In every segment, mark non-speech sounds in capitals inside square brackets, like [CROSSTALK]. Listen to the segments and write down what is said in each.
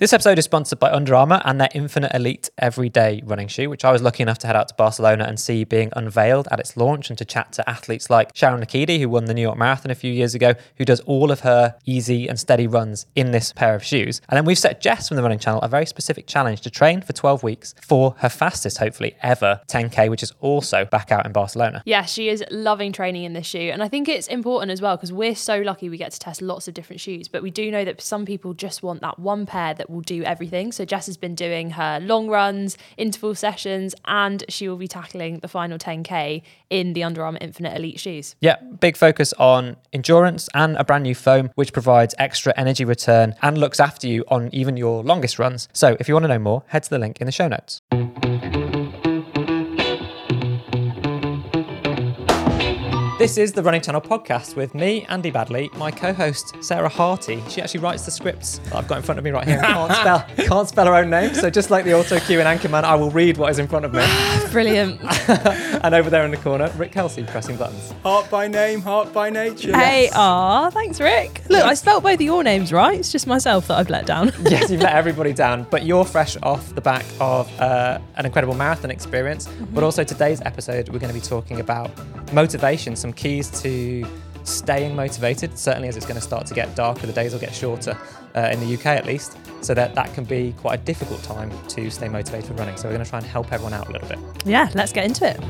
This episode is sponsored by Under Armour and their Infinite Elite Everyday running shoe, which I was lucky enough to head out to Barcelona and see being unveiled at its launch and to chat to athletes like Sharon Lokedi, who won the New York Marathon a few years ago, who does all of her easy and steady runs in this pair of shoes. And then we've set Jess from the running channel a very specific challenge to train for 12 weeks for her fastest, hopefully, ever 10K, which is also back out in Barcelona. Yeah, she is loving training in this shoe. And I think it's important as well because we're so lucky we get to test lots of different shoes. But we do know that some people just want that one pair that will do everything. So Jess has been doing her long runs, interval sessions, and she will be tackling the final 10K in the Under Armour Infinite Elite shoes. Yeah, big focus on endurance and a brand new foam, which provides extra energy return and looks after you on even your longest runs. So if you want to know more, head to the link in the show notes. This is the Running Channel podcast with me, Andy Baddeley, my co-host Sarah Harty. She actually writes the scripts that I've got in front of me right here. [LAUGHS] Can't spell, can't spell her own name, so just like the auto cue in Anchorman, I will read what is in front of me. [SIGHS] Brilliant. [LAUGHS] and over there in the corner, Rick Kelsey pressing buttons. Heart by name, heart by nature. hey, ah, thanks, Rick. Look, I spelt both of your names right. It's just myself that I've let down. [LAUGHS] yes, you've let everybody down, but you're fresh off the back of uh, an incredible marathon experience. But also today's episode, we're going to be talking about motivation, some keys to staying motivated. Certainly, as it's going to start to get darker, the days will get shorter uh, in the UK at least. So that that can be quite a difficult time to stay motivated for running. So we're going to try and help everyone out a little bit. yeah, let's get into it.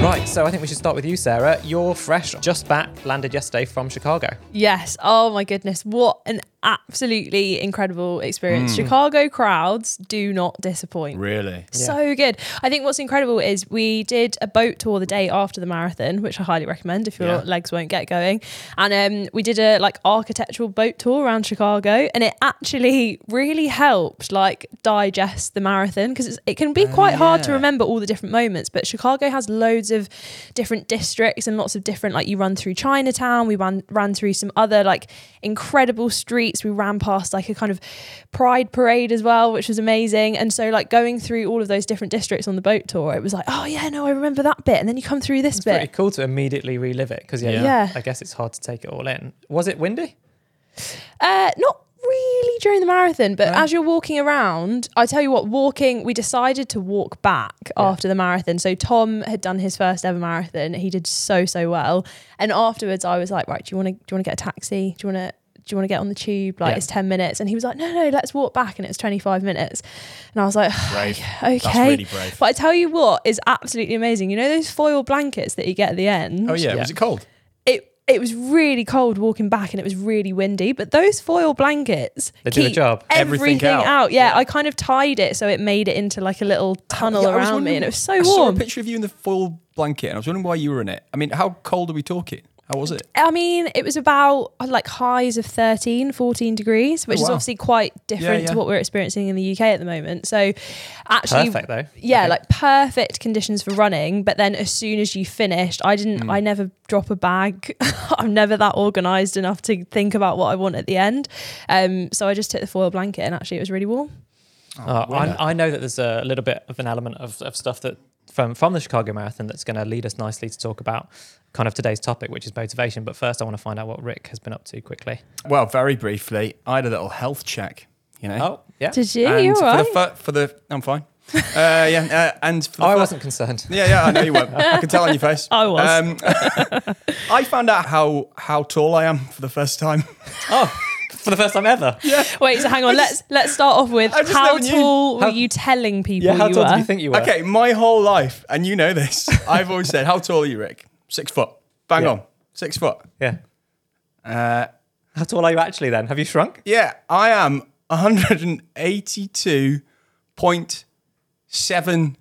Right, so I think we should start with you, Sarah. You're fresh, just back, landed yesterday from Chicago. Yes. Oh my goodness. What an absolutely incredible experience. Chicago crowds do not disappoint. Really? So good. I think what's incredible is we did a boat tour the day after the marathon, which I highly recommend if your Yeah. legs won't get going. And um, we did a like architectural boat tour around Chicago, and it actually really helped like digest the marathon because it can be quite hard to remember all the different moments. But Chicago has loads of different districts and lots of different like you run through Chinatown. We ran ran through some other like incredible streets. We ran past like a kind of pride parade as well, which was amazing. And so like going through all of those different districts on the boat tour, it was like, oh yeah, no, I remember that bit. And then you come through this bit. It's pretty cool to immediately relive it because yeah, Yeah. Yeah. I guess it's hard to take it all in. Was it windy? Uh, not really during the marathon, but as you're walking around, I tell you what, walking, we decided to walk back after the marathon. So Tom had done his first ever marathon. He did so, so well. And afterwards I was like, right, do you want to, do you want to get a taxi? Do you want to, do you want to get on the tube? Like Yeah. it's 10 minutes. And he was like, no, no, let's walk back. And it was 25 minutes. And I was like, Brave. okay. That's really brave. But I tell you what is absolutely amazing. You know those foil blankets that you get at the end? Oh yeah. Yeah. Was it cold? It it was really cold walking back and it was really windy, but those foil blankets They do the job. Everything Everything, out. out. Yeah, I kind of tied it so it made it into like a little oh, tunnel Yeah, around me and it was so I saw a warm. picture of you in the full blanket, and I was wondering why you were in it. I mean, how cold are we talking? How was it? I mean, it was about like highs of 13, 14 degrees, which Oh, is obviously quite different yeah. to what we're experiencing in the UK at the moment. So actually Perfect though. yeah, Okay. like perfect conditions for running. But then as soon as you finished, I didn't, Hmm. I never drop a bag. [LAUGHS] I'm never that organized enough to think about what I want at the end. Um, so I just took the foil blanket and actually it was really warm. Uh. I, I know that there's a little bit of an element of, of stuff that from from the Chicago Marathon that's going to lead us nicely to talk about kind of today's topic, which is motivation. But first, I want to find out what Rick has been up to quickly. Well, very briefly, I had a little health check. You know. Oh, yeah. Did you? And you all for right? the fir- for the I'm fine. uh, yeah, uh, and for the Oh, I fir- wasn't concerned. Yeah, yeah, I know you weren't. I can tell on your face. [LAUGHS] I was. Um, [LAUGHS] I found out how how tall I am for the first time. Oh, [LAUGHS] for the first time ever. [LAUGHS] yeah. Wait, so hang on. let's let's start off with I just how never knew. tall How- were you telling people Yeah, how you tall were? do you think you were? Okay, my whole life, and you know this, [LAUGHS] I've always said, "How tall are you, Rick?" Six foot. Bang Yeah. on, six foot. Yeah. Uh, How tall are you actually then? Have you shrunk? yeah, I am 182.7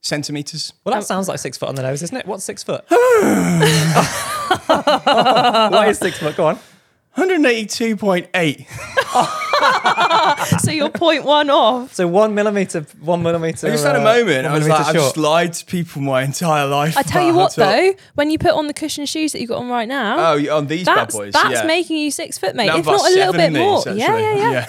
centimeters. Well, that sounds like six foot on the nose, isn't it? What's six foot? [LAUGHS] what is six foot? Go on. 182.8. so you're point one off. So one millimeter, one millimeter. I just had a uh, moment. one I was millimetre like, I've just lied to people my entire life. I tell you what though, when you put on the cushion shoes that you've got on right now, Oh, on these bad that's boys. that's yeah. making you six foot, mate. No, if not a little bit in these, more. actually. Yeah, yeah, yeah.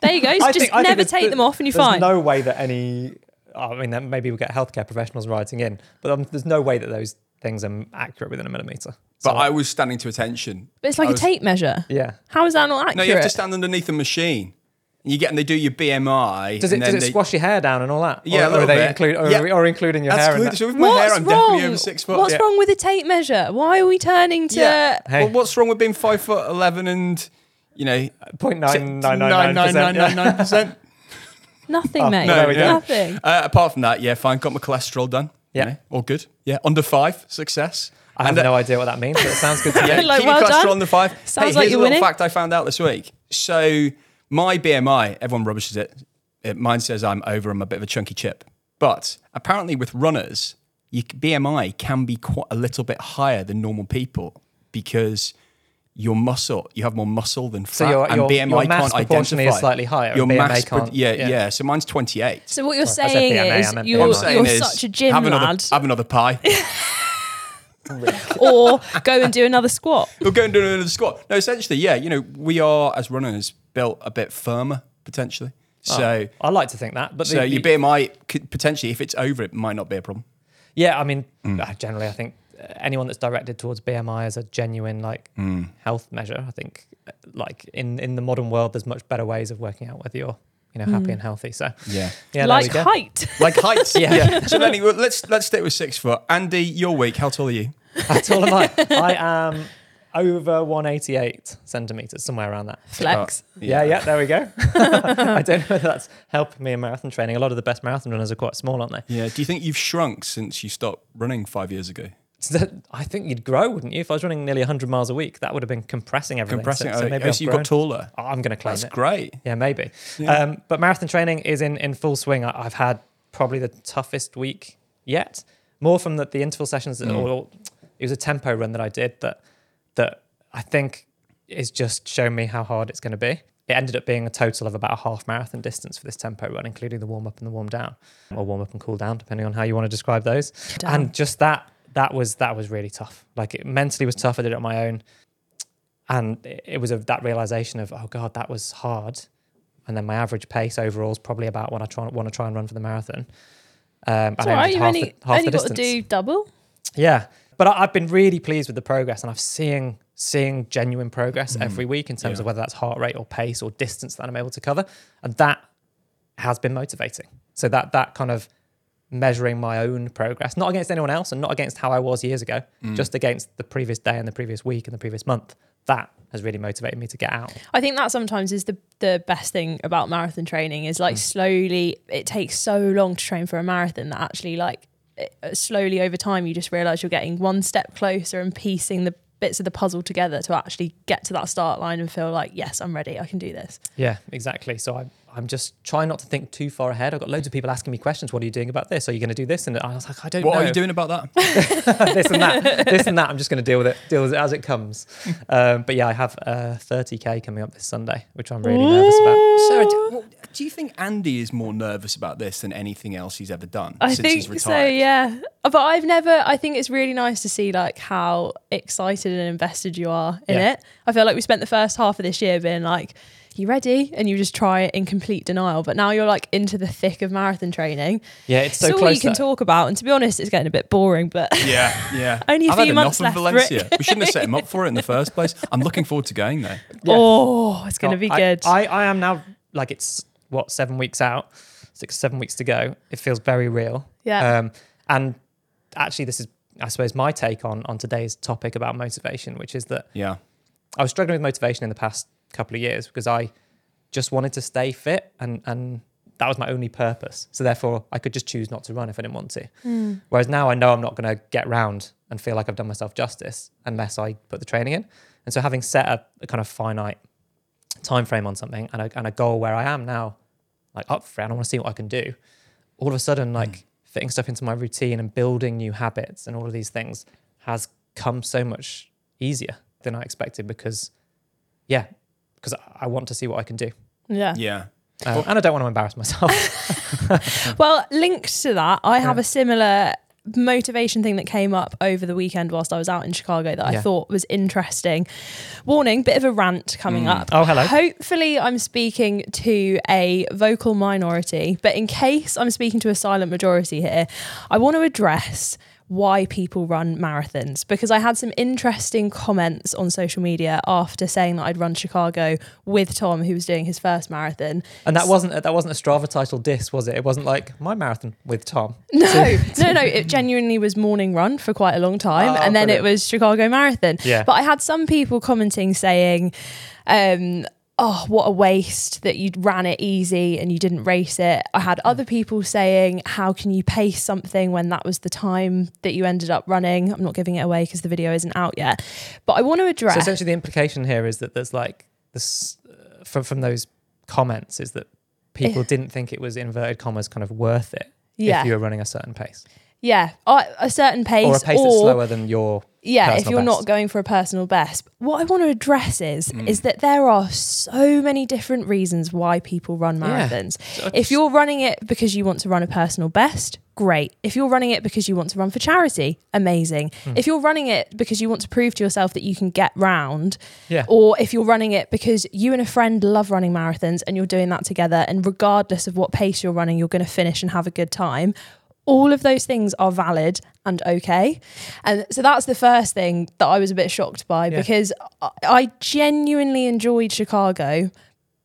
There you go. [LAUGHS] I just think- never there's- take them off and you're there's fine. no way that any. I mean, then maybe we'll get healthcare professionals writing in, but um, there's no way that those things are accurate within a millimeter. But So- I was standing to attention. But it's like I a was- tape measure. Yeah. How is that not accurate? No, you have to stand underneath a machine. And you get and they do your BMI. Does it, and does it they- squash your hair down and all that? Yeah, or, or little are they bit. include or, Yeah. or including your That's hair. good. So that? with my hair, What's I'm wrong? definitely over six foot. What's Yeah. wrong with a tape measure? Why are we turning to? Yeah. Hey. Well, what's wrong with being five foot eleven and you know Point nine nine nine nine nine nine nine percent. Nothing, Oh, mate. no, there. Nothing. Uh, apart from that, yeah, fine. Got my cholesterol done. you Yeah. know, all good. Yeah, under five, success. I have And, uh, no idea what that means, but it sounds good to Yeah, [LAUGHS] me. Like, keep well your cholesterol done. under five. Sounds hey, like here's you're a little winning. fact I found out this week. So my BMI, everyone rubbishes it. it. Mine says I'm over. I'm a bit of a chunky chip. But apparently, with runners, your BMI can be quite a little bit higher than normal people because your muscle, you have more muscle than fat, So your- and your- BMI your mass can't proportionally identify. is slightly higher, Your and BMA mass, pro- can't- yeah, yeah. yeah, So mine's 28. So what you're Sorry, saying BMA, is you're, What I'm saying you're is such a gym have another, lad, have another pie. [LAUGHS] or go and do another squat. We'll go and do another squat. No, essentially, yeah, you know, we are as runners built a bit firmer potentially. So, I like to think that, but so the, your BMI could potentially, if it's over, it might not be a problem. yeah, I mean, Mm. uh, generally, I think uh, anyone that's directed towards BMI as a genuine like Mm. health measure, I think, uh, like in in the modern world, there's much better ways of working out whether you're you know happy hmm. and healthy. So Yeah, yeah, like there height. like heights. [LAUGHS] Yeah. yeah. So anyway, let's let's stick with six foot. Andy, your week. How tall are you? How tall am I. [LAUGHS] I am over 188 centimeters, somewhere around that. Flex. Uh, yeah, yeah, there we go. [LAUGHS] I don't know whether that's helping me in marathon training. A lot of the best marathon runners are quite small, aren't they? Yeah. Do you think you've shrunk since you stopped running five years ago? So that- I think you'd grow, wouldn't you? If I was running nearly 100 miles a week, that would have been compressing everything. Compressing. So, so oh, maybe oh, so you've got taller. I'm going to claim That's it. great. Yeah, maybe. Yeah. Um, but marathon training is in, in full swing. I, I've had probably the toughest week yet. More from the, the interval sessions. That, Mm. or, it was a tempo run that I did that that I think is just showing me how hard it's going to be. It ended up being a total of about a half marathon distance for this tempo run, including the warm up and the warm down, or warm up and cool down, depending on how you want to describe those. Down. And just that that was that was really tough. Like it mentally was tough. I did it on my own, and it, it was a, that realization of oh god, that was hard. And then my average pace overall is probably about what I try want to try and run for the marathon. Um, It's and I all right. did You've half only, the, half only the got to do double. Yeah, but I, I've been really pleased with the progress, and I've seeing seeing genuine progress every week in terms Yeah. of whether that's heart rate or pace or distance that I'm able to cover, and that has been motivating. So that that kind of measuring my own progress, not against anyone else, and not against how I was years ago, just against the previous day and the previous week and the previous month. That has really motivated me to get out. I think that sometimes is the the best thing about marathon training is Mm. like slowly it takes so long to train for a marathon that actually like it, uh, slowly over time you just realize you're getting one step closer and piecing the bits of the puzzle together to actually get to that start line and feel like yes I'm ready I can do this. Yeah, exactly. So I'm, I'm just trying not to think too far ahead. I've got loads of people asking me questions. What are you doing about this? Are you going to do this? And I was like, I don't What know. What are you doing about that? [LAUGHS] this and that, this and that. I'm just going to deal with it, deal with it as it comes. [LAUGHS] Um, but yeah, I have uh, 30k coming up this Sunday, which I'm really nervous about. Sarah, do, you think Andy is more nervous about this than anything else he's ever done I since he's think so, yeah. But I've never. I think it's really nice to see like how excited and invested you are in Yeah. it. I feel like we spent the first half of this year being like, "You ready?" and you just try it in complete denial. But now you're like into the thick of marathon training. Yeah, it's so it's all close. you can that- talk about. And to be honest, it's getting a bit boring. But [LAUGHS] Yeah, yeah. [LAUGHS] Only a I've few had months enough of left, Valencia. we shouldn't have set him up for it in the first place. I'm looking forward to going there. Yeah. [LAUGHS] oh, it's going to Oh, be I- good. I, I am now like it's what seven weeks out, six seven weeks to go. It feels very real. Yeah. Um, and actually, this is I suppose my take on on today's topic about motivation, which is that Yeah. I was struggling with motivation in the past couple of years because I just wanted to stay fit and and that was my only purpose. So therefore, I could just choose not to run if I didn't want to. Whereas now I know I'm not going to get round and feel like I've done myself justice unless I put the training in. And so having set a, a kind of finite time frame on something and a, and a goal where I am now, like up for it, I want to see what I can do. All of a sudden, like fitting stuff into my routine and building new habits and all of these things has come so much easier than I expected because, yeah, because I- I want to see what I can do. yeah. Yeah. Uh, and I don't want to embarrass myself. [LAUGHS] Well, linked to that, I have a similar motivation thing that came up over the weekend whilst I was out in Chicago that I thought was interesting. Warning, bit of a rant coming mm. up. Oh, hello. Hopefully, I'm speaking to a vocal minority, but in case I'm speaking to a silent majority here, I want to address why people run marathons because I had some interesting comments on social media after saying that I'd run Chicago with Tom, who was doing his first marathon. And that wasn't that wasn't a Strava title diss, was it? It wasn't like my marathon with Tom. [LAUGHS] No, no, no. It genuinely was morning run for quite a long time, Oh, and then brilliant. it was Chicago Marathon. Yeah. But I had some people commenting saying, um, "Oh, what a waste that you ran it easy and you didn't race it." I had other people saying, "How can you pace something when that was the time that you ended up running?" I'm not giving it away because the video isn't out yet, but I want to address. So essentially, the implication here is that there's like this uh, from from those comments is that people didn't think it was inverted commas kind of worth it Yeah. if you were running a certain pace yeah, a certain pace or a pace that's slower than your yeah if you're not going for a personal best what i want to address is Mm. is that there are so many different reasons why people run Yeah. marathons So if you're running it because you want to run a personal best great if you're running it because you want to run for charity amazing Hmm. if you're running it because you want to prove to yourself that you can get round yeah or if you're running it because you and a friend love running marathons and you're doing that together and regardless of what pace you're running you're going to finish and have a good time all of those things are valid and okay and so that's the first thing that i was a bit shocked by Yeah. because I- i genuinely enjoyed chicago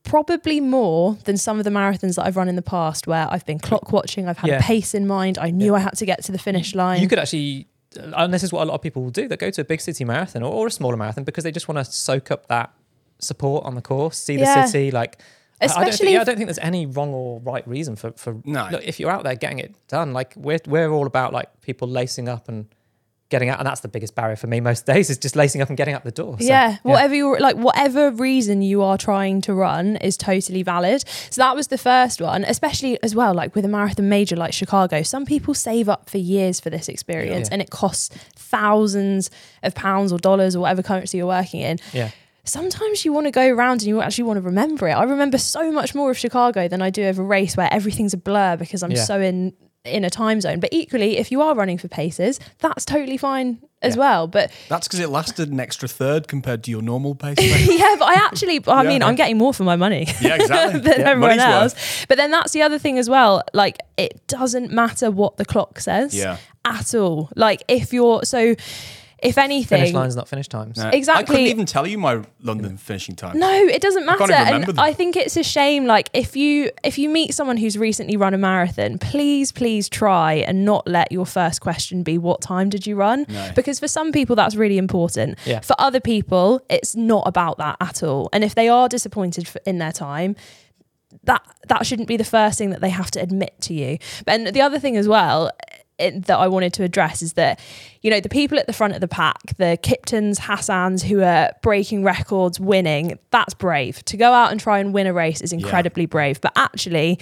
probably more than some of the marathons that i've run in the past where i've been clock watching i've had Yeah. a pace in mind i knew i had to get to the finish line you could actually uh, and this is what a lot of people will do they go to a big city marathon or, or a smaller marathon because they just want to soak up that support on the course see Yeah. the city like I- I don't, think, Especially yeah, I don't think there's any wrong or right reason for for No. look, if you're out there getting it done like we're we're all about like people lacing up and getting out and that's the biggest barrier for me most [LAUGHS] days is just lacing up and getting out the door So, yeah, whatever you like, whatever reason you are trying to run is totally valid. So that was the first one, especially as well, like with a marathon major like Chicago. Some people save up for years for this experience, Yeah. and it costs thousands of pounds or dollars or whatever currency you're working in. yeah Sometimes you want to go around and you actually want to remember it. I remember so much more of Chicago than I do of a race where everything's a blur because I'm Yeah. so in in a time zone. But equally, if you are running for paces, that's totally fine as Yeah. well. But That's because it lasted an extra third compared to your normal pace. [LAUGHS] yeah, but I actually, I Yeah. mean, I'm getting more for my money [LAUGHS] yeah, exactly. [LAUGHS] than Yeah, everyone else. worth. But then that's the other thing as well. Like, it doesn't matter what the clock says Yeah. at all. Like, if you're so, if anything, finish lines not finish times No. I couldn't even tell you my London finishing time. No, it doesn't can't matter. even And them. I think it's a shame. Like if you if you meet someone who's recently run a marathon, please, please try and not let your first question be what time did you run? No. Because for some people that's really important. Yeah. For other people, it's not about that at all. And if they are disappointed in their time, that that shouldn't be the first thing that they have to admit to you. And the other thing as well it, that I wanted to address is that you know the people at the front of the pack, the Kiptums, Hassans who are breaking records, winning, that's brave. To go out and try and win a race is incredibly brave. But actually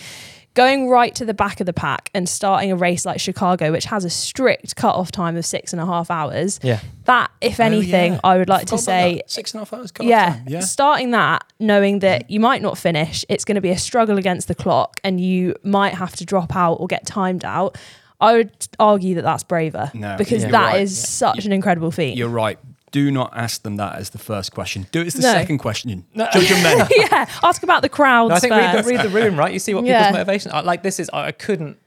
going right to the back of the pack and starting a race like Chicago, which has a strict cut-off time of six and a half hours, yeah that, if Oh, anything, yeah. I would like to say six and a half hours. cut-off yeah, time. yeah. starting that, knowing that mm-hmm. you might not finish, it's going to be a struggle against the clock, and you might have to drop out or get timed out. I would argue that that's braver No, because you're that right. is Yeah. such an incredible feat. You're right. Do not ask them that as the first question. Do it as the No. second question. [LAUGHS] Judge them then. [LAUGHS] yeah, ask about the crowd. No, I think read the, read the room, right? You see what [LAUGHS] Yeah. people's motivation. I, like this is, I I couldn't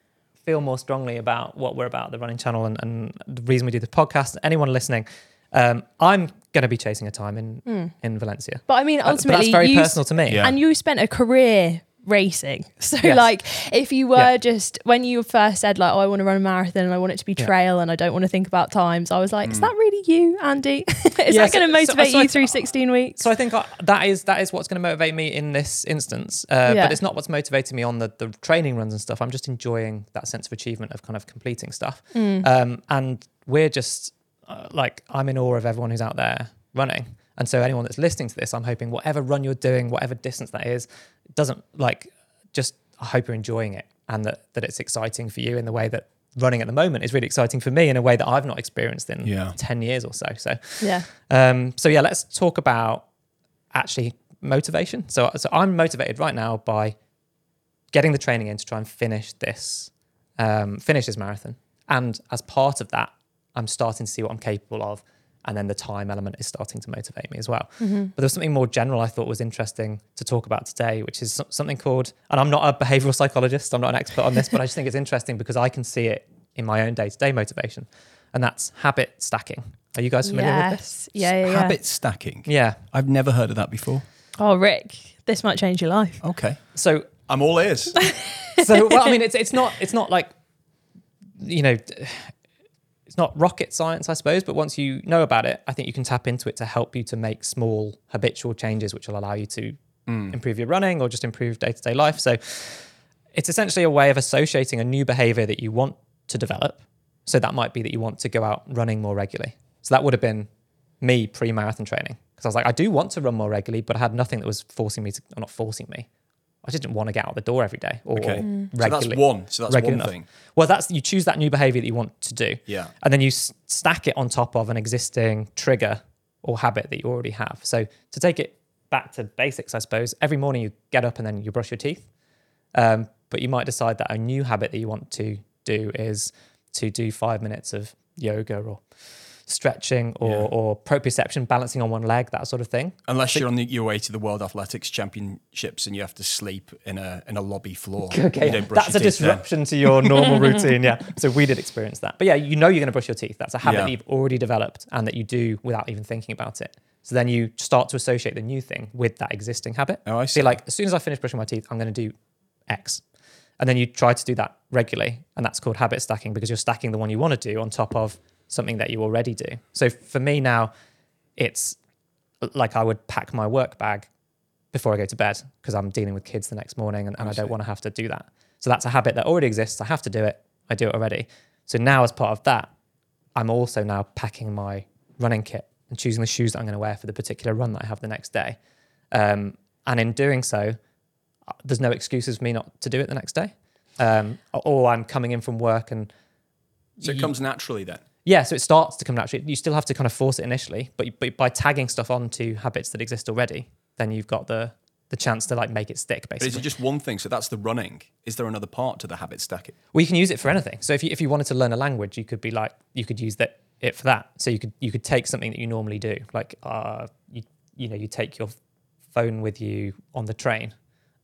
feel more strongly about what we're about, the running channel, and, and the reason we do the podcast. Anyone listening, um, I'm going to be chasing a time in in Valencia. but I mean, Uh, but ultimately, that's very you, personal to me. Yeah. and you spent a career racing. [LAUGHS] So, Yes. like, if you were Yeah. just when you first said like, "Oh, I want to run a marathon and I want it to be Yeah. trail and I don't want to think about times," I was like, "Is that really you, Andy? [LAUGHS] Is Mm. That so- going to motivate so I- you through 16 weeks?" So I think I, that is that is what's going to motivate me in this instance. Uh, Yeah. But it's not what's motivating me on the, the training runs and stuff. I'm just enjoying that sense of achievement of kind of completing stuff. Mm. Um, and we're just uh, like I'm in awe of everyone who's out there running. And so anyone that's listening to this, I'm hoping whatever run you're doing, whatever distance that is, doesn't like just I hope you're enjoying it and that that it's exciting for you in the way that running at the moment is really exciting for me in a way that I've not experienced in Yeah. 10 years or so. So yeah. um, so yeah, let's talk about actually motivation. So so I'm motivated right now by getting the training in to try and finish this um, finish this marathon, and as part of that, I'm starting to see what I'm capable of, and then the time element is starting to motivate me as well. Mm-hmm. But there's something more general I thought was interesting to talk about today, which is something called, and I'm not a behavioral psychologist, I'm not an expert on this, but I just think it's interesting because I can see it in my own day to day motivation. and that's habit stacking. Are you guys familiar with this? Yeah, yeah, yeah. Habit stacking. Yeah. I've never heard of that before. Oh, Rick, this might change your life. Okay. So I'm all ears. [LAUGHS] so well, I mean, it's it's not it's not like you know, it's not rocket science, I suppose. But once you know about it, I think you can tap into it to help you to make small habitual changes, which will allow you to mm. improve your running or just improve day to day life. So it's essentially a way of associating a new behavior that you want to develop. So that might be that you want to go out running more regularly. So that would have been me pre marathon training because I was like, I do want to run more regularly, but I had nothing that was forcing me to, or not forcing me. I just didn't want to get out the door every day or Okay. Mm. So that's one. So that's one enough. thing. Well, that's you choose that new behavior that you want to do, Yeah. and then you s- stack it on top of an existing trigger or habit that you already have. So to take it back to basics, I suppose every morning you get up and then you brush your teeth, um, but you might decide that a new habit that you want to do is to do five minutes of yoga or stretching or, Yeah. or proprioception, balancing on one leg, that sort of thing. Unless you're on the, your way to the World Athletics Championships and you have to sleep in a in a lobby floor. [LAUGHS] Okay, You don't brush that's a your teeth then. disruption to your normal [LAUGHS] routine. Yeah. So we did experience that. But yeah, you know you're going to brush your teeth. That's a habit Yeah. that you've already developed and that you do without even thinking about it. So then you start to associate the new thing with that existing habit. Oh, I see. like, as soon as I finish brushing my teeth, I'm going to do X. And then you try to do that regularly. And that's called habit stacking because you're stacking the one you want to do on top of something that you already do. So for me now, it's like I would pack my work bag before I go to bed because I'm dealing with kids the next morning and, and I don't want to have to do that. So that's a habit that already exists. I have to do it. I do it already. So now, as part of that, I'm also now packing my running kit and choosing the shoes that I'm going to wear for the particular run that I have the next day. Um, and in doing so, uh, there's no excuses for me not to do it the next day. Um, or I'm coming in from work and So it comes naturally then. Yeah, so it starts to come naturally. You still have to kind of force it initially, but, but by tagging stuff onto habits that exist already, then you've got the the chance to like make it stick. But is Basically, it just one thing? So that's the running. Is there another part to the habit stacking? well, you can use it for anything. So if you if you wanted to learn a language, you could be like you could use that it for that. So you could you could take something that you normally do, like uh, you you know you take your phone with you on the train,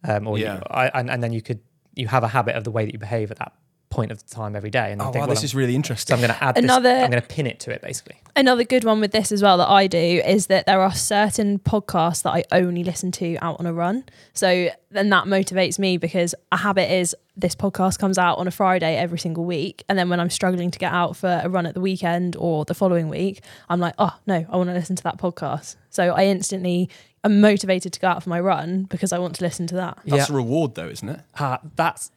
um, or Yeah. you, I, and and then you could you have a habit of the way that you behave at that point of the time every day, and you Oh think, wow, well, this I'm- is really so interesting. I'm going to add Another- this. I'm going to pin it to it basically. Another good one with this as well that I do is that there are certain podcasts that I only listen to out on a run. So then that motivates me because a habit is this podcast comes out on a Friday every single week. And then when I'm struggling to get out for a run at the weekend or the following week, I'm like, oh, no, I want to listen to that podcast. So I instantly am motivated to go out for my run because I want to listen to that. That's yeah. a reward though, isn't it? Ah, that's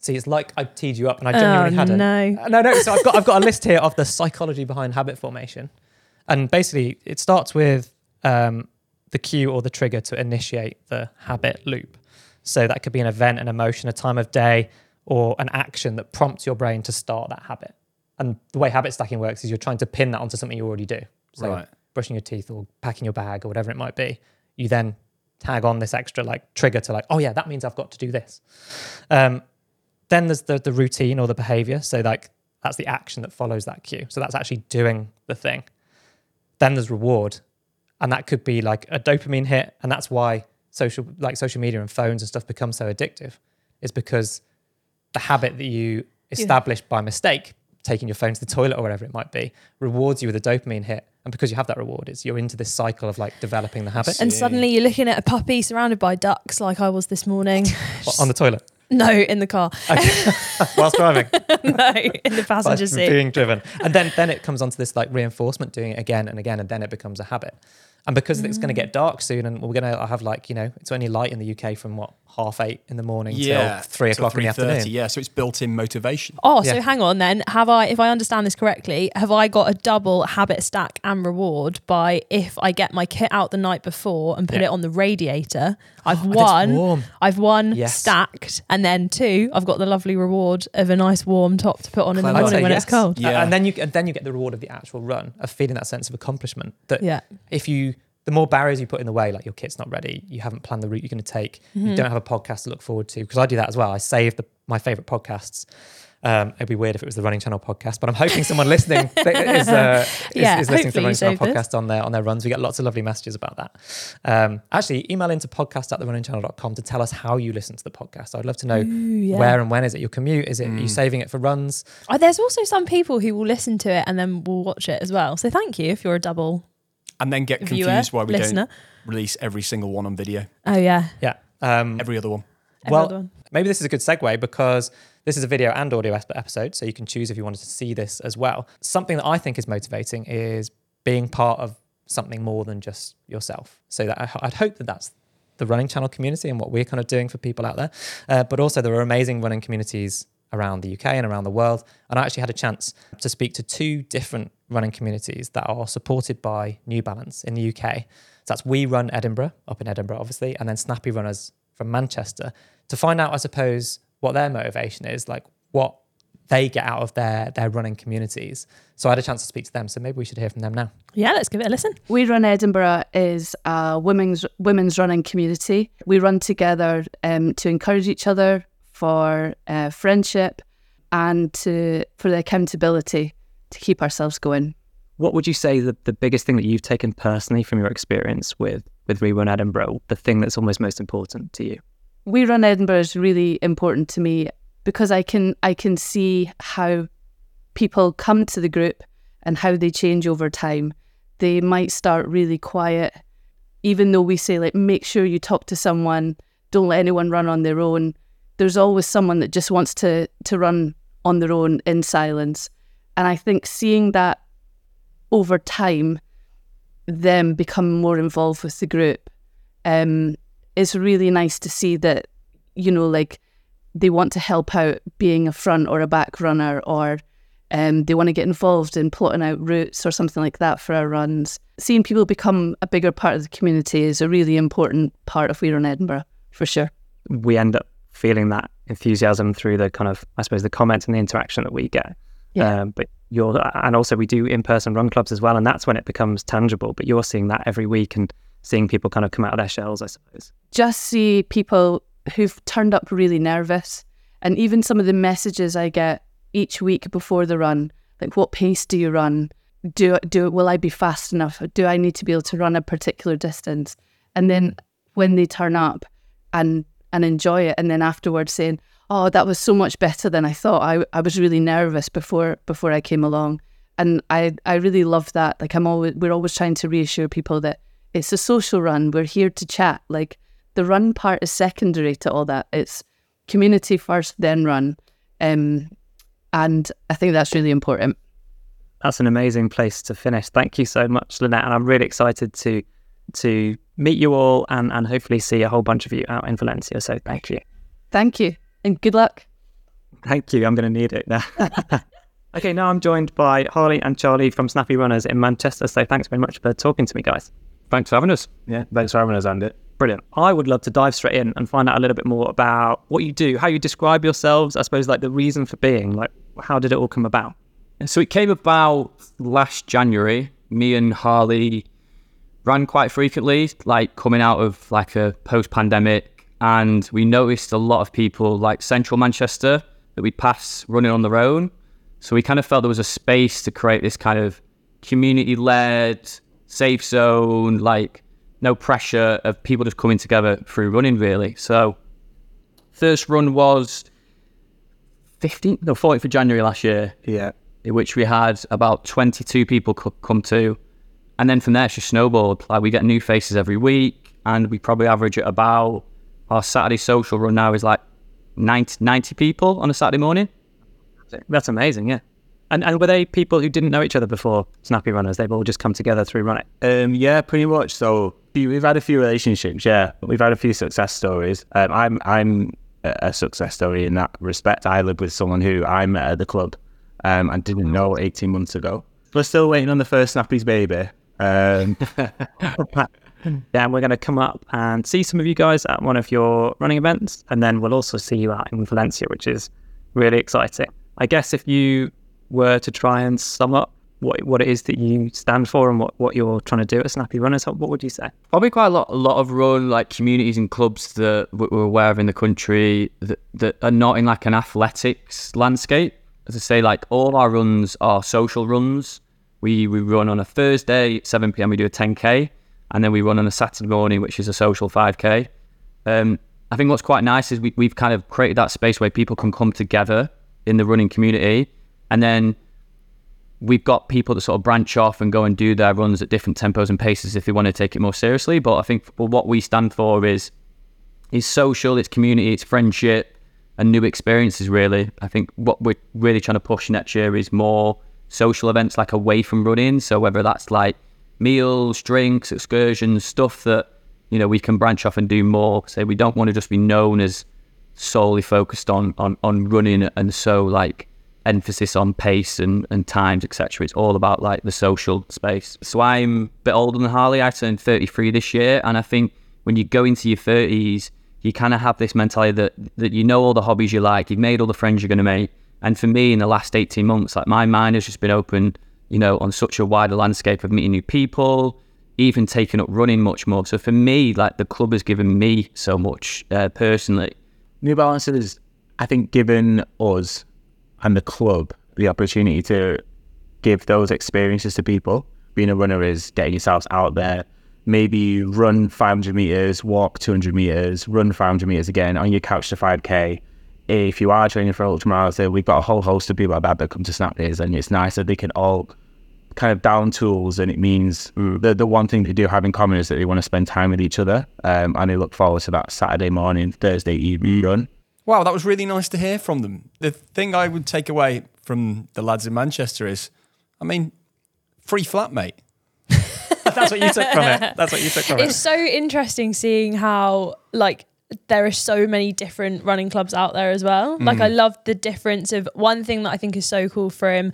see, it's like I teed you up, and I genuinely oh, hadn't. no. Uh, no, no. So I've got I've got a list here of the psychology behind habit formation, and basically it starts with um, the cue or the trigger to initiate the habit loop. So that could be an event, an emotion, a time of day, or an action that prompts your brain to start that habit. And the way habit stacking works is you're trying to pin that onto something you already do. So Right. brushing your teeth or packing your bag or whatever it might be. You then tag on this extra like trigger to like, oh yeah, that means I've got to do this. Um, then there's the the routine or the behavior. So like that's the action that follows that cue. So that's actually doing the thing. Then there's reward, and that could be like a dopamine hit, and that's why social like social media and phones and stuff become so addictive. Is because the habit that you established by mistake, taking your phone to the toilet or whatever it might be, rewards you with a dopamine hit, and because you have that reward, it's you're into this cycle of like developing the habit And suddenly you're looking at a puppy surrounded by ducks like I was this morning. [LAUGHS] on the toilet [LAUGHS] no, in the car. [LAUGHS] whilst driving. [LAUGHS] no, in the passenger by seat. being driven. And then then it comes onto this like reinforcement, doing it again and again, and then it becomes a habit. And because it's going to mm. get dark soon, and we're going to have like you know it's only light in the UK from what half eight in the morning Yeah. till three till o'clock in the afternoon. Yeah, so it's built-in motivation. Oh, so hang on then. Have I, if I understand this correctly, have I got a double habit stack and reward by if I get my kit out the night before and put Yeah. it on the radiator? [GASPS] I've And it's won. warm. I've won Yes. stacked, and then two, I've got the lovely reward of a nice warm top to put on in the morning when yes. it's cold. Yeah. and then you and then you get the reward of the actual run of feeling that sense of accomplishment. That Yeah. if you the more barriers you put in the way, like your kit's not ready, you haven't planned the route you're going to take, Mm-hmm. you don't have a podcast to look forward to. Because I do that as well. I save the, my favorite podcasts Um, it'd be weird if it was the Running Channel podcast, but I'm hoping someone listening [LAUGHS] is, uh, is, Yeah, is listening to the Running Channel this. podcast on their on their runs. We get lots of lovely messages about that. Um, actually, email into podcast at therunningchannel.com to tell us how you listen to the podcast. I'd love to know yeah. where and when. Is it your commute? Is it are you saving it for runs? Oh, there's also some people who will listen to it and then will watch it as well. So thank you if you're a double. And then get Viewer, confused why we listener. don't release every single one on video. Oh yeah. Yeah. Um, Every other one. Every well, other one. maybe this is a good segue because this is a video and audio ep- episode, so you can choose if you wanted to see this as well. Something that I think is motivating is being part of something more than just yourself. So that I, I'd hope that that's the running channel community and what we're kind of doing for people out there. Uh, but also, there are amazing running communities around the UK and around the world. And I actually had a chance to speak to two different running communities that are supported by New Balance in the UK. So that's We Run Edinburgh, up in Edinburgh, obviously, and then Snappy Runners from Manchester to find out, I suppose, what their motivation is, like what they get out of their their running communities. So I had a chance to speak to them. So maybe we should hear from them now. Yeah, let's give it a listen. We Run Edinburgh is a women's women's running community. We run together um, to encourage each other for uh, friendship and to for the accountability to keep ourselves going. What would you say the, the biggest thing that you've taken personally from your experience with with We Run Edinburgh? The thing that's almost most important to you? We Run Edinburgh is really important to me because I can I can see how people come to the group and how they change over time. They might start really quiet, even though we say like make sure you talk to someone, don't let anyone run on their own. There's always someone that just wants to to run on their own in silence. And I think seeing that over time, them become more involved with the group, um, it's really nice to see that, you know, like they want to help out being a front or a back runner or um, they want to get involved in plotting out routes or something like that for our runs. Seeing people become a bigger part of the community is a really important part of We Run Edinburgh, for sure. We end up feeling that enthusiasm through the kind of, I suppose, the comments and the interaction that we get. Yeah. Um, but you're, and also we do in-person run clubs as well, and that's when it becomes tangible. But you're seeing that every week and seeing people kind of come out of their shells, I suppose. just see people who've turned up really nervous and even some of the messages I get each week before the run like what pace do you run do do will I be fast enough do I need to be able to run a particular distance and then when they turn up and and enjoy it and then afterwards saying oh that was so much better than I thought. I, I was really nervous before before I came along. And I I really love that. Like I'm always we're always trying to reassure people that it's a social run. We're here to chat. Like the run part is secondary to all that. It's community first then run. Um and I think that's really important. That's an amazing place to finish. Thank you so much, Lynette, and I'm really excited to to meet you all and and hopefully see a whole bunch of you out in Valencia. So thank you. thank you and good luck Thank you. I'm going to need it now. [LAUGHS] okay, now I'm joined by Harley and Charlie from Snappy Runners in Manchester. So thanks very much for talking to me, guys. Thanks for having us. Yeah, thanks for having us, Andy. Brilliant. I would love to dive straight in and find out a little bit more about what you do, how you describe yourselves, I suppose, like the reason for being. Like, how did it all come about? So it came about last January. Me and Harley ran quite frequently, like coming out of like a post-pandemic, and we noticed a lot of people like central Manchester that we'd pass running on their own. So we kind of felt there was a space to create this kind of community-led, safe zone, like no pressure of people just coming together through running, really. So first run was 15th, no, 40th of January last year Yeah. in which we had about 22 people co- come to. And then from there, it's just snowballed. Like we get new faces every week, and we probably average at about our Saturday social run now is like 90, 90 people on a Saturday morning. That's amazing, yeah. And and were they people who didn't know each other before Snappy Runners? They've all just come together through running. Um, yeah, pretty much. So we- we've had a few relationships, yeah, we've had a few success stories. Um, I'm I'm a a success story in that respect. I live with someone who I met at the club um, and didn't know 18 months ago. We're still waiting on the first Snappy's baby. Um, [LAUGHS] Yeah, and we're going to come up and see some of you guys at one of your running events, and then we'll also see you out in Valencia, which is really exciting. I guess if you were to try and sum up what what it is that you stand for and what, what you're trying to do at Snappy Runners? What would you say? Probably quite a lot, a lot of run like communities and clubs that we're aware of in the country that, that are not in like an athletics landscape. As I say, like all our runs are social runs. We we run on a Thursday, 7 p.m. We do a 10k, and then we run on a Saturday morning, which is a social 5k. Um, I think what's quite nice is we, we've kind of created that space where people can come together in the running community, and then we've got people that sort of branch off and go and do their runs at different tempos and paces if they want to take it more seriously. But I think what we stand for is is social, it's community, it's friendship, and new experiences. Really, I think what we're really trying to push next year is more social events like away from running. So whether that's like meals, drinks, excursions, stuff that you know we can branch off and do more. Say we don't want to just be known as solely focused on on on running and so like emphasis on pace and, and times, etc. It's all about like the social space. So I'm a bit older than Harley. I turned 33 this year, and I think when you go into your 30s, you kind of have this mentality that that you know all the hobbies you like, you've made all the friends you're going to make. And for me, in the last 18 months, like my mind has just been open, you know, on such a wider landscape of meeting new people, even taking up running much more. So for me, like the club has given me so much uh, personally. New Balance has, I think, given us and the club the opportunity to give those experiences to people. Being a runner is getting yourselves out there. Maybe run 500 meters, walk 200 meters, run 500 meters again on your couch to 5k. If you are training for ultramarathon, we've got a whole host of people like that that come to Snap Days, and it's nice that they can all kind of down tools. And it means the the one thing they do have in common is that they want to spend time with each other, um, and they look forward to that Saturday morning, Thursday evening run. Wow, that was really nice to hear from them. The thing I would take away from the lads in Manchester is, I mean, free flat, mate. [LAUGHS] That's what you took from it. That's what you took from It's it. It's so interesting seeing how like there are so many different running clubs out there as well. Like I mm. love the difference of one thing that I think is so cool from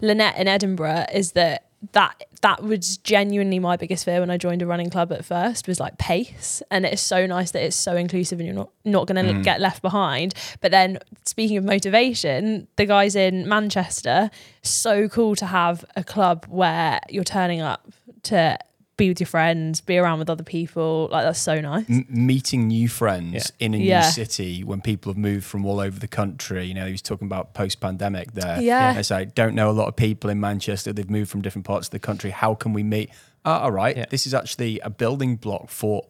Lynette in Edinburgh is that that that was genuinely my biggest fear when I joined a running club at first was like pace. And it's so nice that it's so inclusive and you're not not going to mm. get left behind. But then speaking of motivation the guys in Manchester so cool to have a club where you're turning up to be with your friends be around with other people like that's so nice M- meeting new friends Yeah. in a Yeah. new city when people have moved from all over the country. You know, he was talking about post pandemic there. Yeah. It's like, don't know a lot of people in Manchester. They've moved from different parts of the country. How can we meet? Ah, all right. Yeah. This is actually a building block for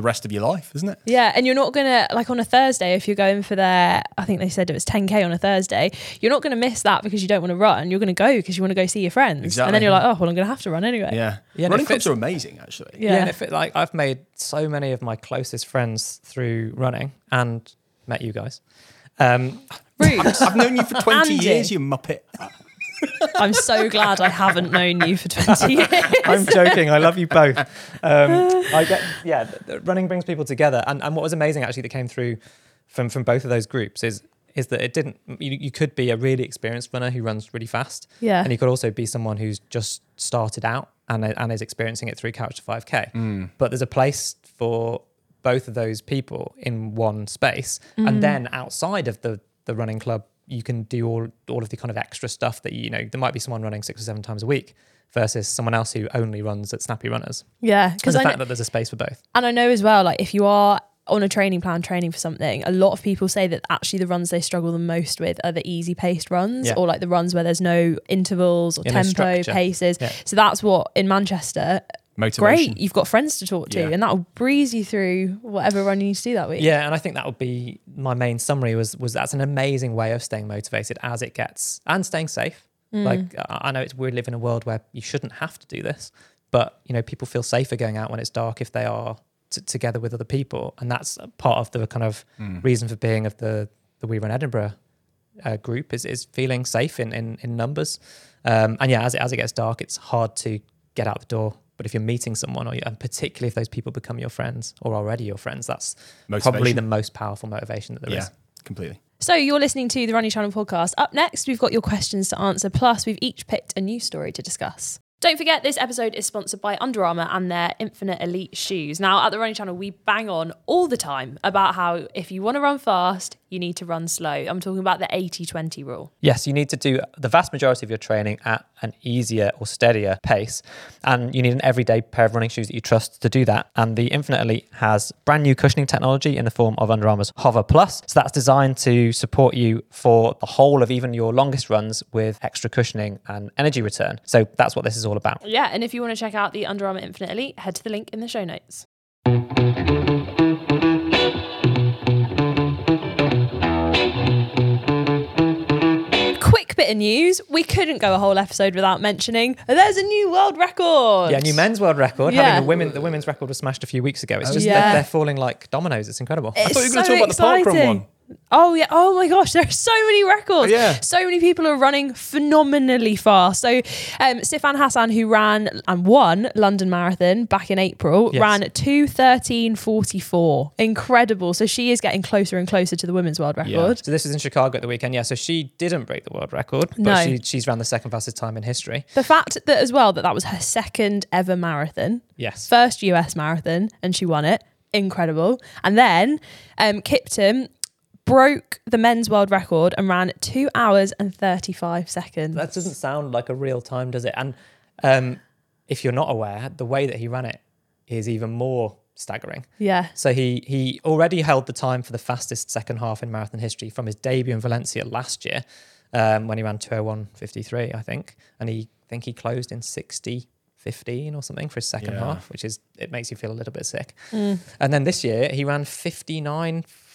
the rest of your life, isn't it? Yeah, and you're not gonna like on a Thursday if you're going for their. I think they said it was 10k on a Thursday. You're not gonna miss that because you don't want to run. You're gonna go because you want to go see your friends. And then you're like, oh well, I'm gonna have to run anyway. Yeah. Yeah, and Running it clubs fits- are amazing, actually. Yeah. Yeah, and if it, like I've made so many of my closest friends through running and met you guys. Um, Rude. I've known you for [LAUGHS] 20 Andy. years, you muppet. I'm so glad I haven't known you for 20 [LAUGHS] years. I'm joking. I love you both. Um, I get yeah. th- th- Running brings people together, and, and what was amazing actually that came through from from both of those groups is is that it didn't. You, you could be a really experienced runner who runs really fast, Yeah. and you could also be someone who's just started out and uh, and is experiencing it through couch to 5k. Mm. But there's a place for both of those people in one space, and mm-hmm. then outside of the the running club, you can do all all of the kind of extra stuff that you know. There might be someone running six or seven times a week versus someone else who only runs at Snappy Runners. Yeah, because the I fact know, that there's a space for both. and I know as well, like if you are on a training plan training for something, a lot of people say that actually the runs they struggle the most with are the easy paced runs Yeah. or like the runs where there's no intervals or tempo, paces. Yeah. So that's what in Manchester, Motivation. great, you've got friends to talk to Yeah. and that'll breeze you through whatever run you need to do that week. Yeah, and I think that would be my main summary was was that's an amazing way of staying motivated as it gets and staying safe. Like I I know it's we live in a world where you shouldn't have to do this, but you know people feel safer going out when it's dark if they are t- together with other people, and that's part of the kind of reason for being of the the We Run Edinburgh uh, group is is feeling safe in in, in numbers. Um, and yeah, as it, as it gets dark, it's hard to get out the door. But if you're meeting someone, or you, and particularly if those people become your friends or already your friends, that's probably the most powerful motivation that there is. yeah, completely. So you're listening to the Running Channel podcast. Up next, we've got your questions to answer. Plus, we've each picked a new story to discuss. Don't forget, this episode is sponsored by Under Armour and their Infinite Elite shoes. Now, at the Running Channel, we bang on all the time about how if you want to run fast, you need to run slow. I'm talking about the 80 20 rule. Yes, you need to do the vast majority of your training at an easier or steadier pace. And you need an everyday pair of running shoes that you trust to do that. And the Infinite Elite has brand new cushioning technology in the form of Under Armour's Hover Plus. So that's designed to support you for the whole of even your longest runs with extra cushioning and energy return. So that's what this is all about. Yeah, and if you want to check out the Under Armour Infinite Elite, head to the link in the show notes. News. We couldn't go a whole episode without mentioning there's a new world record. Yeah, new men's world record. Yeah. Having the women, the women's record was smashed a few weeks ago. It's oh, just Yeah. they're, they're falling like dominoes. It's incredible. It's thought you were gonna so talk about the parkrun exciting. one. Oh yeah! Oh my gosh! [LAUGHS] There are so many records. Yeah. So many people are running phenomenally fast. So, um, Sifan Hassan, who ran and won London Marathon back in April, Yes. ran two thirteen forty four. Incredible. So she is getting closer and closer to the women's world record. So this was in Chicago at the weekend. Yeah, so she didn't break the world record, but No. she, she's ran the second fastest time in history. The fact that as well that that was her second ever marathon, Yes. first US marathon, and she won it. Incredible. And then um, Kiptum broke the men's world record and ran two hours and 35 seconds. That doesn't sound like a real time, does it? And um, if you're not aware, the way that he ran it is even more staggering. yeah. So he he already held the time for the fastest second half in marathon history from his debut in Valencia last year, um, when he ran 201.53, I think, and he I think he closed in 60. 15 or something for his second Yeah. half, which is it makes you feel a little bit sick. Mm. And then this year he ran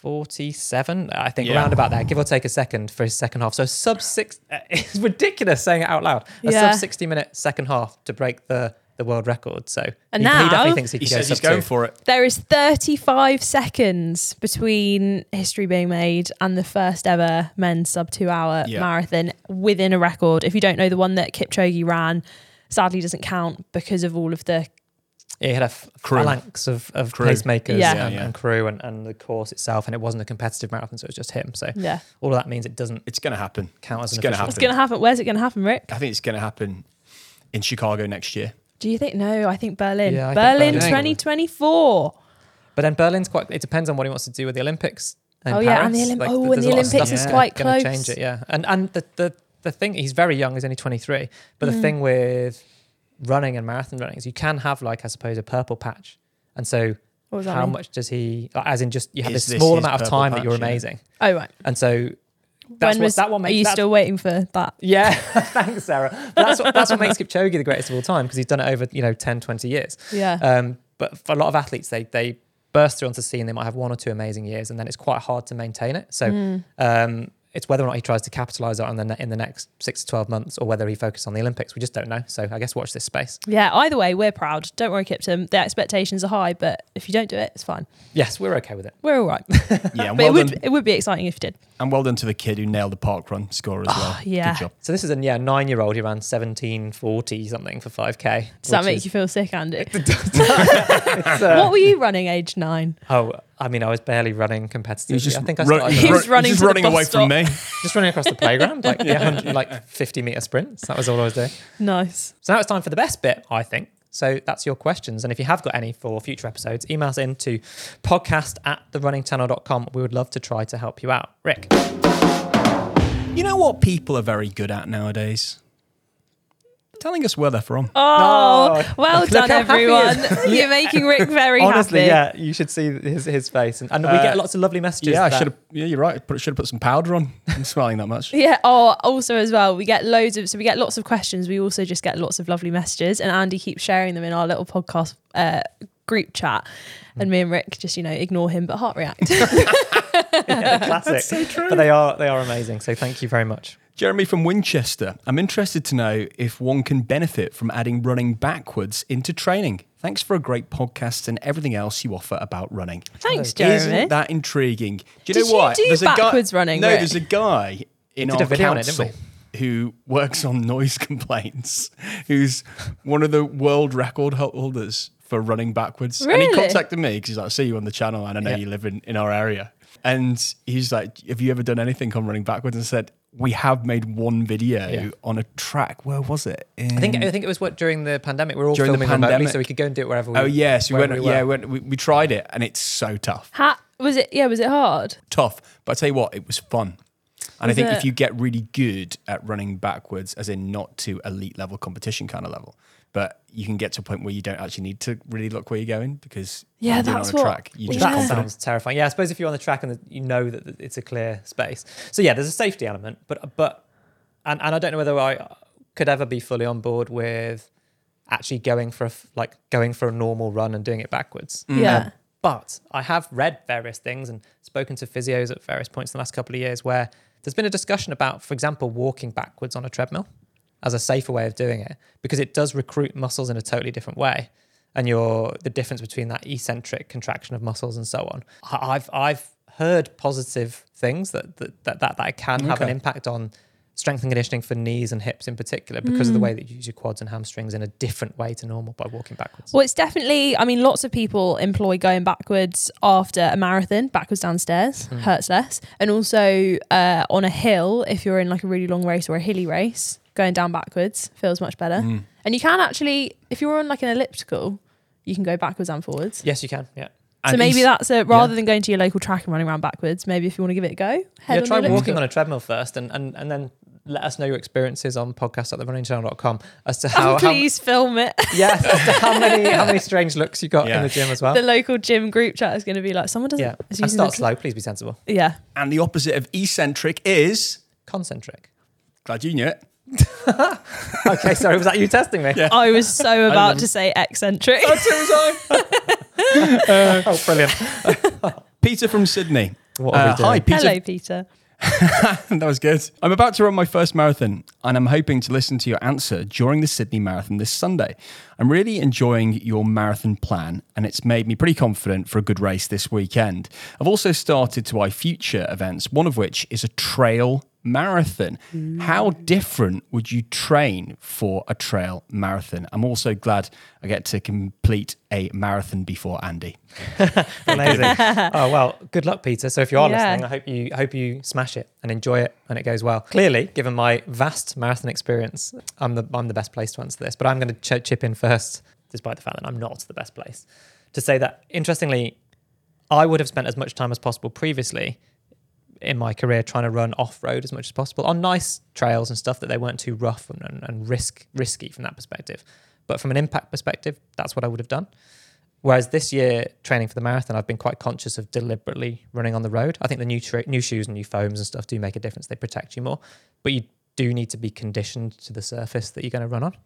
59.47, I think, Yeah. around about there, give or take a second for his second half. So sub six, [LAUGHS] it's ridiculous saying it out loud. A Yeah. sub 60 minute second half to break the the world record. So And he, he now- definitely thinks he He can go says he's sub going two. for it. There is 35 seconds between history being made and the first ever men's sub two hour Yeah. marathon within a record. If you don't know, the one that Kipchoge ran sadly doesn't count because of all of the. Yeah, he had a f- Crew. phalanx of, of Crew. pacemakers Yeah. and, Yeah, yeah. and crew and, and the course itself, and it wasn't a competitive marathon, so it was just him. So Yeah. all of that means it doesn't It's going to happen. count as It's an gonna official. What's going to happen? Where's it going to happen, Rick? I think it's going to happen in Chicago next year. Do you think? No, I think Berlin. Yeah, I think Berlin Berlin. 2024. But then Berlin's quite. It depends on what he wants to do with the Olympics. in Oh, yeah, and the Paris. Olymp- Like, oh, and the a lot of Olympics stuff is quite gonna close. Change it, yeah. And and the, the the thing he's very young. He's only 23. But Mm. the thing with running and marathon running is you can have like I suppose a purple patch, and so What does that how mean? much does he? like, As in just you have Is this this small his amount of purple time that you're patch, yeah. amazing, Oh, right. and so that's when what was, that one makes. Are you that's- still waiting for that? Yeah, [LAUGHS] thanks, Sarah. But that's what, that's what makes Kipchoge the greatest of all time because he's done it over you know 10, 20 years. Yeah. Um, but for a lot of athletes, they they burst through onto the scene. They might have one or two amazing years, and then it's quite hard to maintain it. So Mm. um, it's whether or not he tries to capitalize on the ne- in the next six to twelve months, or whether he focuses on the Olympics. We just don't know. So I guess watch this space. Yeah, either way, we're proud. Don't worry, Kiptum. The expectations are high, but if you don't do it, it's fine. Yes, we're okay with it. We're all right. [LAUGHS] Yeah, and [LAUGHS] but well, it would done, it would be exciting if you did. And well done to the kid who nailed the park run score as well. yeah. Good job. So this is a yeah nine year old who ran seventeen forty something for five k. Does that make you feel sick, Andy? uh, [LAUGHS] [LAUGHS] what were you running age nine? Oh, I mean, I was barely running competitively. Just, I think I run- started He was run- running just to the running bus away stop. from me. [LAUGHS] just running across the playground, like yeah, 100 like fifty meter sprints. That was all I was doing. Nice. So now it's time for the best bit, I think. So that's your questions. And if you have got any for future episodes, email us in to podcast at therunningchannel.com. We would love to try to help you out. Rick. You know what people are very good at nowadays? Telling us where they're from. Oh, well Look done, how everyone. [LAUGHS] You're making Rick very Honestly, happy. yeah, you should see his, his face. And, and we Uh, get lots of lovely messages. yeah, I should have. Yeah, you're right. Should have put some powder on. I'm smiling that much. [LAUGHS] Yeah. Oh, also as well, we get loads of so we get lots of questions. We also just get lots of lovely messages, and Andy keeps sharing them in our little podcast uh, group chat. And me and Rick just you know ignore him but heart react. [LAUGHS] Yeah, classic. But they are they are amazing. So thank you very much. Jeremy from Winchester. I'm interested to know if one can benefit from adding running backwards into training. Thanks for a great podcast and everything else you offer about running. Thanks, Jeremy. Isn't that intriguing? Do you Did know you what? do a guy- running, No, Rick? there's a guy in our a video on it, council who works on noise [LAUGHS] complaints, who's one of the world record holders for running backwards. Really? And he contacted me because he's like, I see you on the channel and I know Yeah. you live in, in our area. And he's like, Have you ever done anything on running backwards? And I said, We have made one video Yeah. on a track. Where was it? I think I think it was what during the pandemic We are all During the filming remotely, pandemic. so we could go and do it wherever we. Oh, yes. We went, wherever yeah, we, went, we, we tried it and it's so tough. Ha- was it? Yeah, was it hard? Tough. But I tell you what, it was fun. And I think it- if you get really good at running backwards, as in not to elite level competition kind of level, but you can get to a point where you don't actually need to really look where you're going because Yeah, you're that's on a what- track. You just that sounds terrifying. Yeah, I suppose if you're on the track and you know that that it's a clear space. So yeah, there's a safety element, but but and and I don't know whether I could ever be fully on board with actually going for a, like going for a normal run and doing it backwards. Mm. Yeah. Um, but I have read various things and spoken to physios at various points in the last couple of years where there's been a discussion about, for example, walking backwards on a treadmill as a safer way of doing it because it does recruit muscles in a totally different way. And your the difference between that eccentric contraction of muscles and so on. I've I've heard positive things that that that, that, that can have an impact on strength and conditioning for knees and hips in particular because of the way that you use your quads and hamstrings in a different way to normal by walking backwards. Well, it's definitely, I mean, lots of people employ going backwards after a marathon, backwards downstairs, Hmm. hurts less. And also uh, on a hill, if you're in like a really long race or a hilly race, going down backwards feels much better. Mm. And you can actually, if you're on like an elliptical, you can go backwards and forwards. Yes, you can. Yeah. So And maybe that's a rather than going to your local track and running around backwards. Maybe if you want to give it a go, head yeah, on try walking on a treadmill first and, and, and then let us know your experiences on podcast at therunningchannel.com as to how, and please film it. how yeah, how many [LAUGHS] how many strange looks you got Yeah. in the gym as well. the local gym group chat is going to be like, someone doesn't. yeah. And start the- slow, please be sensible. Yeah. And the opposite of eccentric is Concentric. glad you knew it. [LAUGHS] Okay, sorry, was that you testing me? Yeah. I was so [LAUGHS] about to say eccentric. Oh, brilliant. Peter from Sydney. What are we Uh, hi. Peter. Hello, Peter. [LAUGHS] that was good. I'm about to run my first marathon and I'm hoping to listen to your answer during the Sydney Marathon this Sunday. I'm really enjoying your marathon plan and it's made me pretty confident for a good race this weekend. I've also started to eye future events, one of which is a trail marathon. How different would you train for a trail marathon? I'm also glad I get to complete a marathon before Andy. [LAUGHS] Amazing. [LAUGHS] oh well, good luck, Peter. So if you are Yeah. listening, I hope you I hope you smash it and enjoy it and it goes well. Clearly, given my vast marathon experience, I'm the I'm the best place to answer this. But I'm going to ch- chip in first, despite the fact that I'm not the best place, to say that interestingly, I would have spent as much time as possible previously in my career trying to run off road as much as possible on nice trails and stuff that they weren't too rough and, and, and risk risky from that perspective. But from an impact perspective, that's what I would have done. Whereas this year, training for the marathon, I've been quite conscious of deliberately running on the road. I think the new tra- new shoes and new foams and stuff do make a difference. They protect you more, but you do need to be conditioned to the surface that you're going to run on.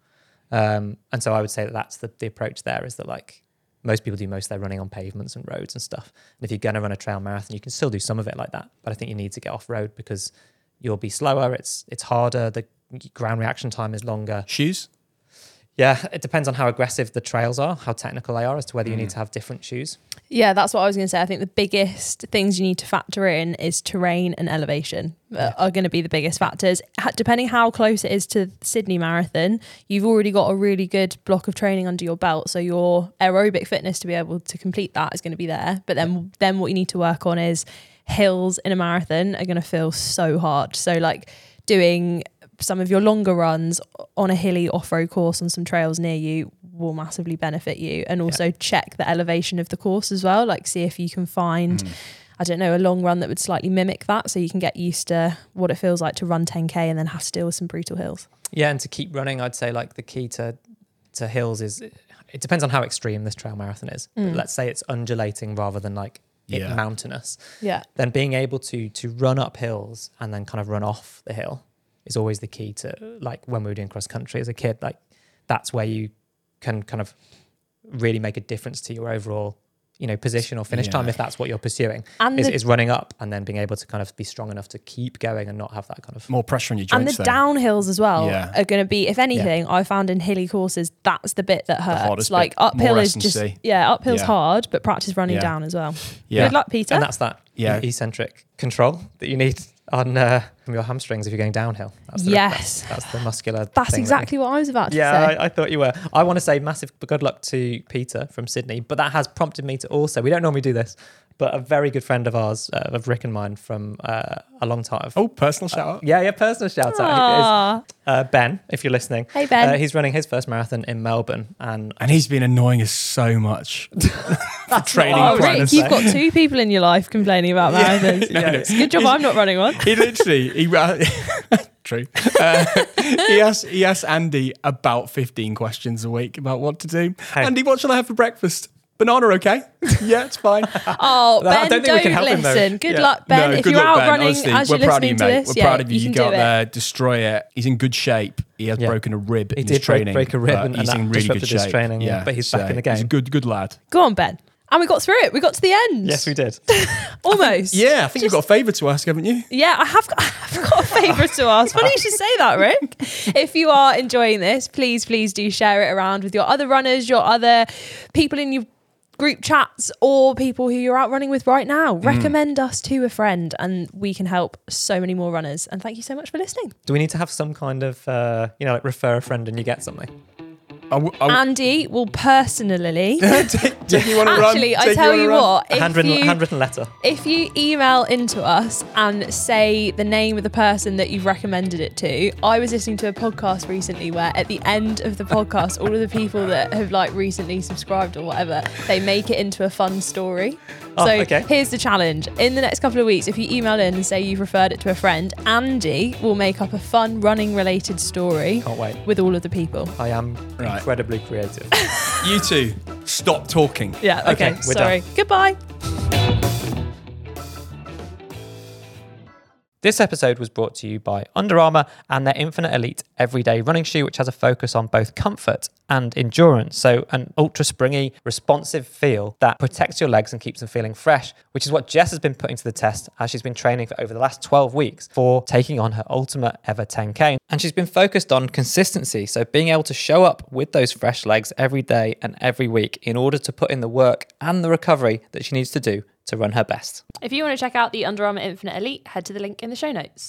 Um, and so I would say that that's the, the approach there is that like most people do most of their running on pavements and roads and stuff. And if you're going to run a trail marathon, you can still do some of it like that. But I think you need to get off road because you'll be slower. It's it's harder. The ground reaction time is longer. Shoes? Yeah, it depends on how aggressive the trails are, how technical they are, as to whether you need to have different shoes. Yeah, that's what I was going to say. I think the biggest things you need to factor in is terrain and elevation uh, are going to be the biggest factors. Ha- Depending how close it is to Sydney Marathon, you've already got a really good block of training under your belt, so your aerobic fitness to be able to complete that is going to be there. But then, then what you need to work on is hills in a marathon are going to feel so hard. So like doing some of your longer runs on a hilly off-road course on some trails near you will massively benefit you and also check the elevation of the course as well like see if you can find mm. i don't know a long run that would slightly mimic that so you can get used to what it feels like to run 10k and then have to deal with some brutal hills Yeah, and to keep running, I'd say like the key to to hills is it depends on how extreme this trail marathon is. But mm. let's say it's undulating rather than like Yeah. mountainous. yeah Then being able to to run up hills and then kind of run off the hill is always the key to like when we were doing cross country as a kid. Like that's where you can kind of really make a difference to your overall you know position or finish time if that's what you're pursuing and is, the, is running up and then being able to kind of be strong enough to keep going and not have that kind of More pressure on your joints and the then. downhills as well Yeah. are going to be if anything i found in hilly courses that's the bit that hurts hardest like bit. uphill More is just S&C. yeah uphill's Yeah. hard but practice running Yeah. down as well Yeah. good luck peter and that's that Yeah. yeah. eccentric control that you need on uh, from your hamstrings if you're going downhill. That's the, Yes. that's, that's the muscular. that's thing that exactly what i was about to you- say yeah, I, I thought you were. I want to say massive good luck to Peter from Sydney, but that has prompted me to also. We don't normally do this, but a very good friend of ours, uh, of Rick and mine, from uh, a long time. Oh, personal shout out. Yeah, yeah, personal shout out. Aw. Uh, ben, if you're listening. Hey, Ben. Uh, he's running his first marathon in Melbourne, and And he's been annoying us so much. [LAUGHS] for training what I was plan. Rick, you've got two people in your life complaining about marathons. [LAUGHS] No, no. It's a good job I'm not running one. He literally, he uh, [LAUGHS] true. Uh, he asks he asks Andy about fifteen questions a week about what to do. Hey. Andy, what shall I have for breakfast? Banana, okay? [LAUGHS] yeah, it's fine. Oh, I Ben, don't don't, think we can help him, though. listen. Good Yeah. luck, Ben. No, if good you're luck, out Ben. running Honestly, as we're you're proud of listening you, to mate. this, We're yeah, proud of you. you You, got do it. there, destroy it. He's in good shape. He has Yeah. broken a rib he in did his training. break, break a rib, and, he's and in really good shape. training. Yeah, but he's back in the He's a good, good lad. Go on, Ben. And we got through it. We got to the end. Yes, we did. [LAUGHS] Almost. Yeah, I think you've got a favour to ask, haven't you? Yeah, I have got, [LAUGHS] I've got a favour to ask. Funny you should say that, Rick. If you are enjoying this, please, please do share it around with your other runners, your other people in your group chats, or people who you're out running with right now. Mm. Recommend us to a friend, and we can help so many more runners. And thank you so much for listening. Do we need to have some kind of, uh, you know, like refer a friend and you get something? I w- I w- Andy will personally. [LAUGHS] take, take you on a run. Actually, I tell on a you what, if handwritten, you, handwritten letter. if you email into us and say the name of the person that you've recommended it to, I was listening to a podcast recently where at the end of the podcast, all of the people that have like recently subscribed or whatever, they make it into a fun story. Oh, so okay. here's the challenge. In the next couple of weeks, if you email in and say you've referred it to a friend, Andy will make up a fun running related story Can't wait. with all of the people. I am Right. Incredibly creative. You two, stop talking. Yeah, okay. Okay, we're sorry. Goodbye. This episode was brought to you by Under Armour and their Infinite Elite everyday running shoe, which has a focus on both comfort and endurance. So, an ultra springy, responsive feel that protects your legs and keeps them feeling fresh, which is what Jess has been putting to the test as she's been training for over the last 12 weeks for taking on her ultimate ever 10K. And she's been focused on consistency. So, being able to show up with those fresh legs every day and every week in order to put in the work and the recovery that she needs to do to run her best. If you want to check out the Under Armour Infinite Elite, head to the link in the show notes.